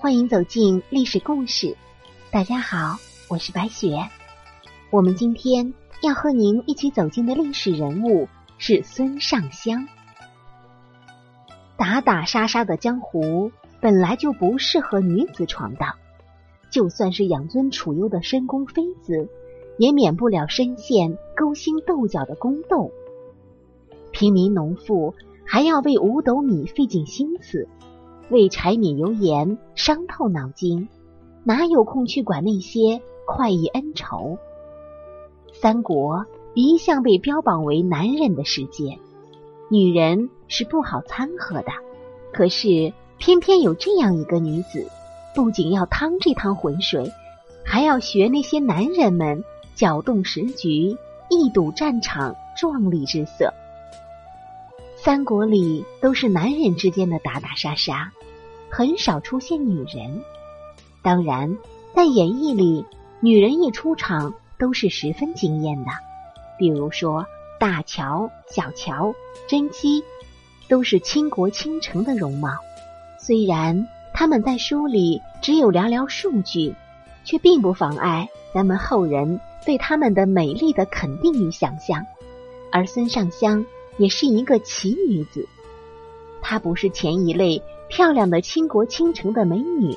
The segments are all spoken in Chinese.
欢迎走进历史故事。大家好，我是白雪。我们今天要和您一起走进的历史人物是孙尚香。打打杀杀的江湖本来就不适合女子闯荡，就算是养尊处优的深宫妃子，也免不了深陷勾心斗角的宫斗。平民农妇还要为五斗米费尽心思。为柴米油盐伤透脑筋，哪有空去管那些快意恩仇？三国一向被标榜为男人的世界，女人是不好掺和的。可是偏偏有这样一个女子，不仅要趟这趟浑水，还要学那些男人们搅动时局，一睹战场壮丽之色。三国里都是男人之间的打打杀杀。很少出现女人，当然，在演义里，女人一出场都是十分惊艳的。比如说，大乔、小乔、甄姬，都是倾国倾城的容貌。虽然他们在书里只有寥寥数句，却并不妨碍咱们后人对他们的美丽的肯定与想象。而孙尚香也是一个奇女子，她不是前一类。漂亮的倾国倾城的美女，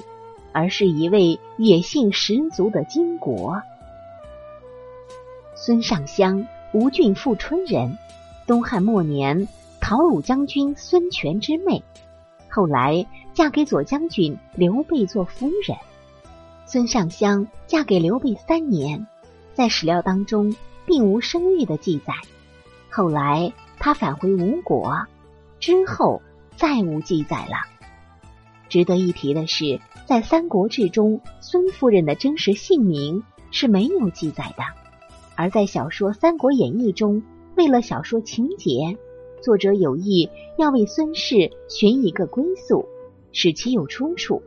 而是一位野性十足的巾帼。孙尚香，吴郡富春人，东汉末年讨虏将军孙权之妹，后来嫁给左将军刘备做夫人。孙尚香嫁给刘备三年，在史料当中并无生育的记载。后来他返回吴国之后，再无记载了。值得一提的是，在《三国志》中，孙夫人的真实姓名是没有记载的；而在小说《三国演义》中，为了小说情节，作者有意要为孙氏寻一个归宿，使其有出处。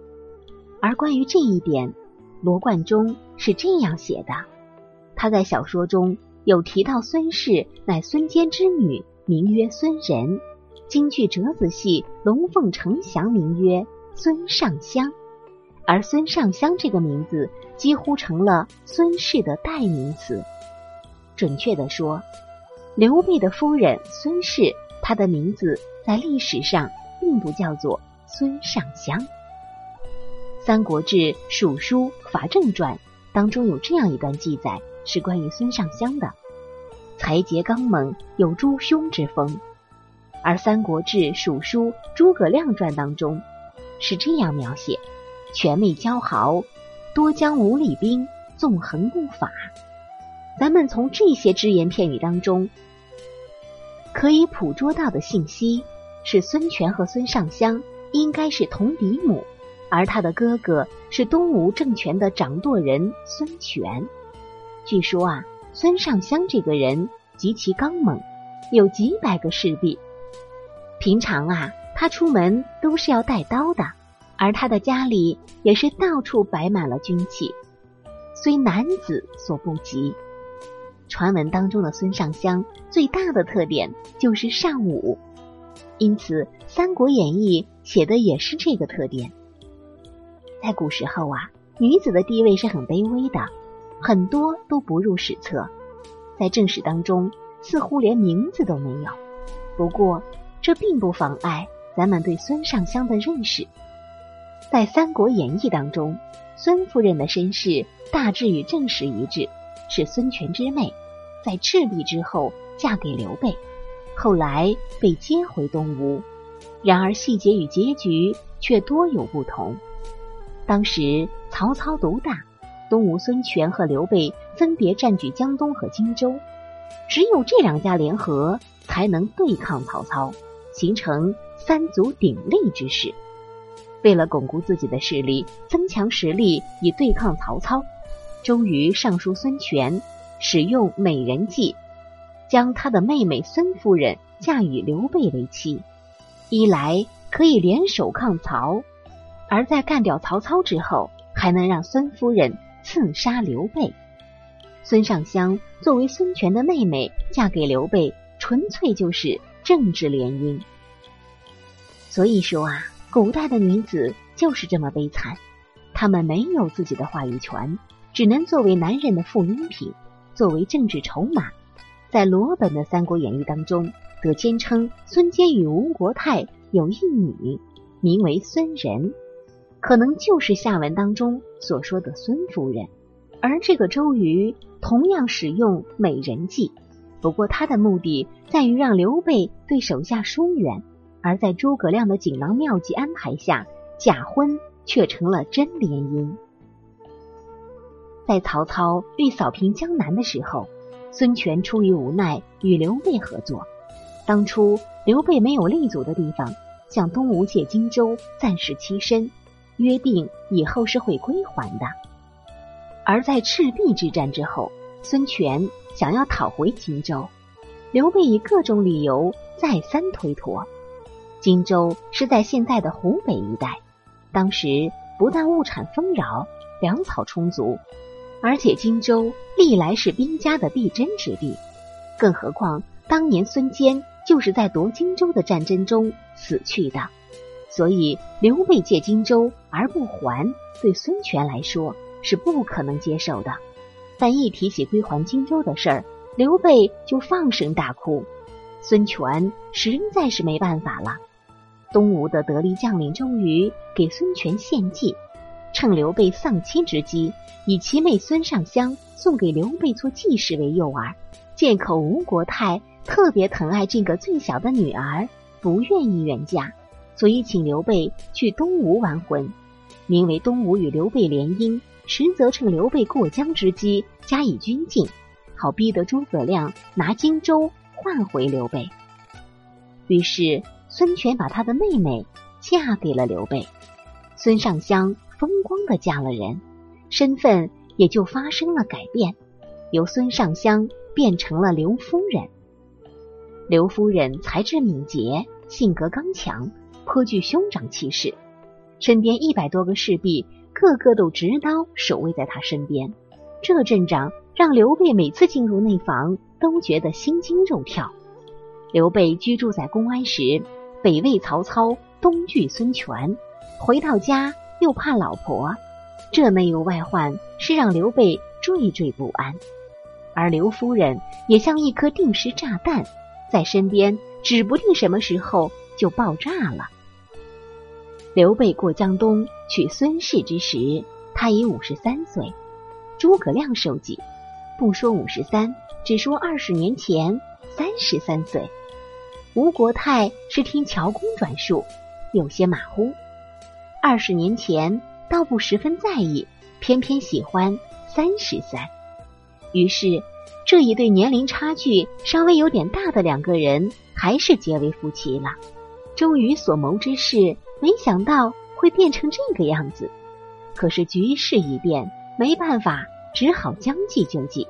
而关于这一点，罗贯中是这样写的：他在小说中有提到孙氏乃孙坚之女，名曰孙仁；京剧折子戏《龙凤呈祥》名曰。孙尚香，而孙尚香这个名字几乎成了孙氏的代名词。准确的说，刘备的夫人孙氏，她的名字在历史上并不叫做孙尚香。《三国志·蜀书·法正传》当中有这样一段记载，是关于孙尚香的：才杰刚猛，有诸兄之风。而《三国志·蜀书·诸葛亮传》当中。是这样描写：权媚骄豪，多将五里兵，纵横不法。咱们从这些只言片语当中，可以捕捉到的信息是，孙权和孙尚香应该是同嫡母，而他的哥哥是东吴政权的掌舵人孙权。据说啊，孙尚香这个人极其刚猛，有几百个士兵。平常啊。他出门都是要带刀的，而他的家里也是到处摆满了军器，虽男子所不及。传闻当中的孙尚香最大的特点就是善舞，因此《三国演义》写的也是这个特点。在古时候啊，女子的地位是很卑微的，很多都不入史册，在正史当中似乎连名字都没有。不过这并不妨碍。咱们对孙尚香的认识，在《三国演义》当中，孙夫人的身世大致与正史一致，是孙权之妹，在赤壁之后嫁给刘备，后来被接回东吴。然而细节与结局却多有不同。当时曹操独大，东吴孙权和刘备分别占据江东和荆州，只有这两家联合，才能对抗曹操，形成。三足鼎立之势，为了巩固自己的势力，增强实力以对抗曹操，周瑜上书孙权，使用美人计，将他的妹妹孙夫人嫁与刘备为妻。一来可以联手抗曹，而在干掉曹操之后，还能让孙夫人刺杀刘备。孙尚香作为孙权的妹妹嫁给刘备，纯粹就是政治联姻。所以说啊，古代的女子就是这么悲惨，她们没有自己的话语权，只能作为男人的附庸品，作为政治筹码。在罗本的《三国演义》当中，得坚称孙坚与吴国太有一女，名为孙仁，可能就是下文当中所说的孙夫人。而这个周瑜同样使用美人计，不过他的目的在于让刘备对手下疏远，而在诸葛亮的锦囊妙计安排下，假婚却成了真联姻。在曹操欲扫平江南的时候，孙权出于无奈与刘备合作。当初刘备没有立足的地方，向东吴借荆州暂时栖身，约定以后是会归还的。而在赤壁之战之后，孙权想要讨回荆州，刘备以各种理由再三推脱。荆州是在现在的湖北一带，当时不但物产丰饶，粮草充足，而且荆州历来是兵家的必争之地。更何况当年孙坚就是在夺荆州的战争中死去的，所以刘备借荆州而不还，对孙权来说。是不可能接受的，但一提起归还荆州的事儿，刘备就放声大哭。孙权实在是没办法了。东吴的得力将领周瑜给孙权献计，趁刘备丧妻之机，以其妹孙尚香送给刘备做继室为诱饵，借口吴国太特别疼爱这个最小的女儿，不愿意远嫁，所以请刘备去东吴完婚，名为东吴与刘备联姻。实则趁刘备过江之机加以军进，好逼得诸葛亮拿荆州换回刘备。于是孙权把他的妹妹嫁给了刘备，孙尚香风光的嫁了人，身份也就发生了改变，由孙尚香变成了刘夫人。刘夫人才智敏捷，性格刚强，颇具兄长气势，身边一百多个侍婢。个个都执刀守卫在他身边，这阵仗让刘备每次进入内房都觉得心惊肉跳。刘备居住在公安时，北魏曹操，东拒孙权，回到家又怕老婆，这内忧外患是让刘备惴惴不安。而刘夫人也像一颗定时炸弹，在身边指不定什么时候就爆炸了。刘备过江东娶孙氏之时，他已五十三岁。诸葛亮受记，不说五十三，只说二十年前三十三岁。吴国太是听乔公转述，有些马虎。二十年前倒不十分在意，偏偏喜欢三十三。于是这一对年龄差距稍微有点大的两个人，还是结为夫妻了。周瑜所谋之事。没想到会变成这个样子，可是局势一变，没办法，只好将计就计。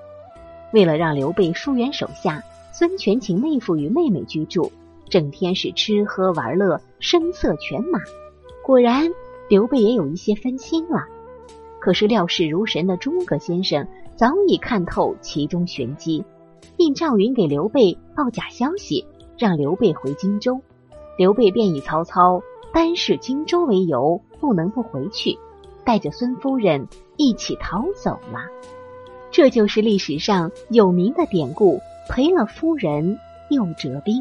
为了让刘备疏远手下，孙权请妹夫与妹妹居住，整天是吃喝玩乐，声色犬马。果然，刘备也有一些分心了。可是料事如神的诸葛先生早已看透其中玄机，命赵云给刘备报假消息，让刘备回荆州。刘备便以曹操。单是荆州为由，不能不回去，带着孙夫人一起逃走了。这就是历史上有名的典故“赔了夫人又折兵”。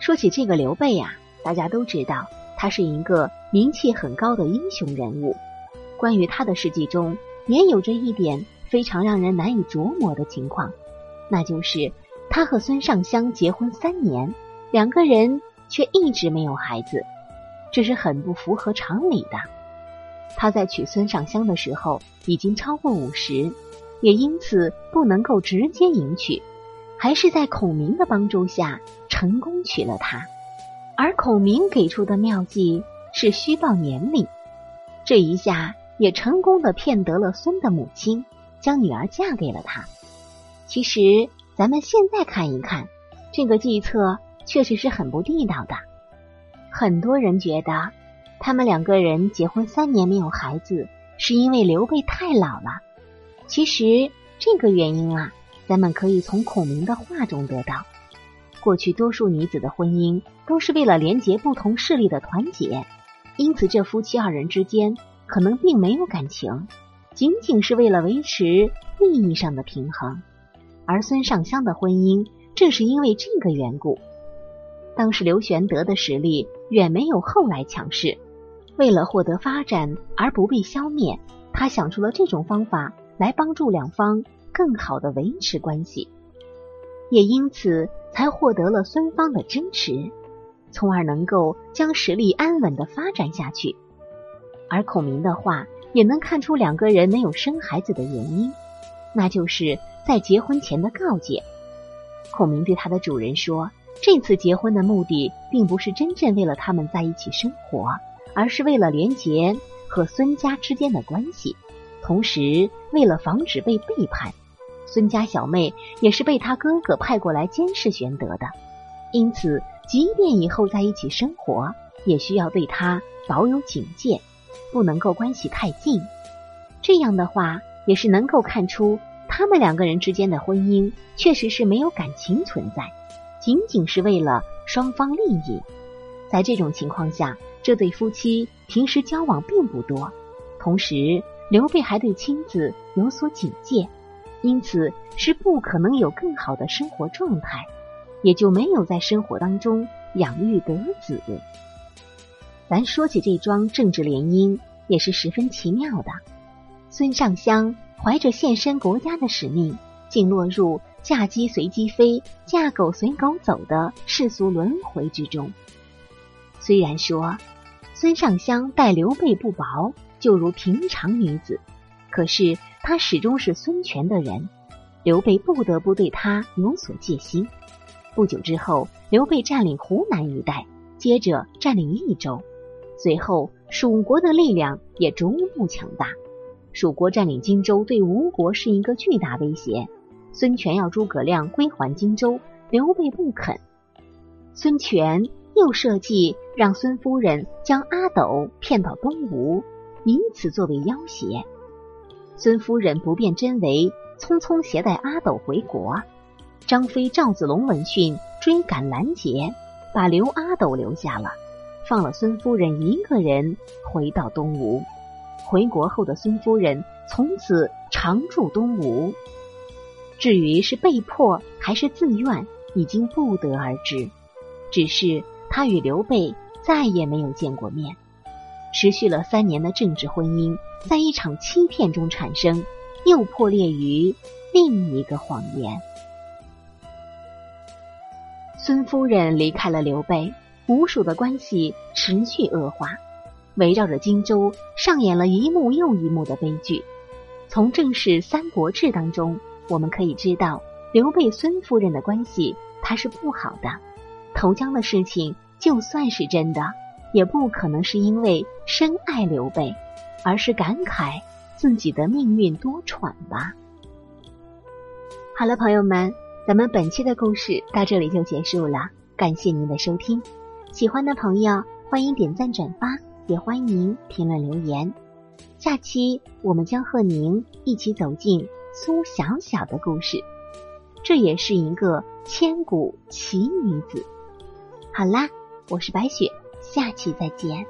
说起这个刘备呀，大家都知道他是一个名气很高的英雄人物。关于他的事迹中，也有着一点非常让人难以琢磨的情况，那就是他和孙尚香结婚三年，两个人。却一直没有孩子，这是很不符合常理的。他在娶孙尚香的时候已经超过五十，也因此不能够直接迎娶，还是在孔明的帮助下成功娶了她。而孔明给出的妙计是虚报年龄，这一下也成功的骗得了孙的母亲，将女儿嫁给了他。其实咱们现在看一看这个计策。确实是很不地道的。很多人觉得他们两个人结婚三年没有孩子，是因为刘备太老了。其实这个原因啊，咱们可以从孔明的话中得到。过去多数女子的婚姻都是为了连结不同势力的团结，因此这夫妻二人之间可能并没有感情，仅仅是为了维持利益上的平衡。而孙尚香的婚姻正是因为这个缘故。当时刘玄德的实力远没有后来强势，为了获得发展而不被消灭，他想出了这种方法来帮助两方更好的维持关系，也因此才获得了孙方的支持，从而能够将实力安稳的发展下去。而孔明的话也能看出两个人没有生孩子的原因，那就是在结婚前的告诫。孔明对他的主人说。这次结婚的目的，并不是真正为了他们在一起生活，而是为了连结和孙家之间的关系，同时为了防止被背叛。孙家小妹也是被他哥哥派过来监视玄德的，因此，即便以后在一起生活，也需要对他保有警戒，不能够关系太近。这样的话，也是能够看出他们两个人之间的婚姻确实是没有感情存在。仅仅是为了双方利益，在这种情况下，这对夫妻平时交往并不多。同时，刘备还对亲子有所警戒，因此是不可能有更好的生活状态，也就没有在生活当中养育得子。咱说起这桩政治联姻，也是十分奇妙的。孙尚香怀着献身国家的使命，竟落入。嫁鸡随鸡飞，嫁狗随狗走的世俗轮回之中。虽然说孙尚香待刘备不薄，就如平常女子，可是她始终是孙权的人，刘备不得不对她有所戒心。不久之后，刘备占领湖南一带，接着占领益州，随后蜀国的力量也逐步强大。蜀国占领荆州，对吴国是一个巨大威胁。孙权要诸葛亮归还荆州，刘备不肯。孙权又设计让孙夫人将阿斗骗到东吴，以此作为要挟。孙夫人不辨真伪，匆匆携带阿斗回国。张飞、赵子龙闻讯追赶拦截，把刘阿斗留下了，放了孙夫人一个人回到东吴。回国后的孙夫人从此常驻东吴。至于是被迫还是自愿，已经不得而知。只是他与刘备再也没有见过面。持续了三年的政治婚姻，在一场欺骗中产生，又破裂于另一个谎言。孙夫人离开了刘备，吴蜀的关系持续恶化，围绕着荆州上演了一幕又一幕的悲剧。从正史《三国志》当中。我们可以知道，刘备孙夫人的关系他是不好的。投江的事情就算是真的，也不可能是因为深爱刘备，而是感慨自己的命运多舛吧。好了，朋友们，咱们本期的故事到这里就结束了，感谢您的收听。喜欢的朋友欢迎点赞转发，也欢迎您评论留言。下期我们将和您一起走进。苏小小的故事，这也是一个千古奇女子。好啦，我是白雪，下期再见。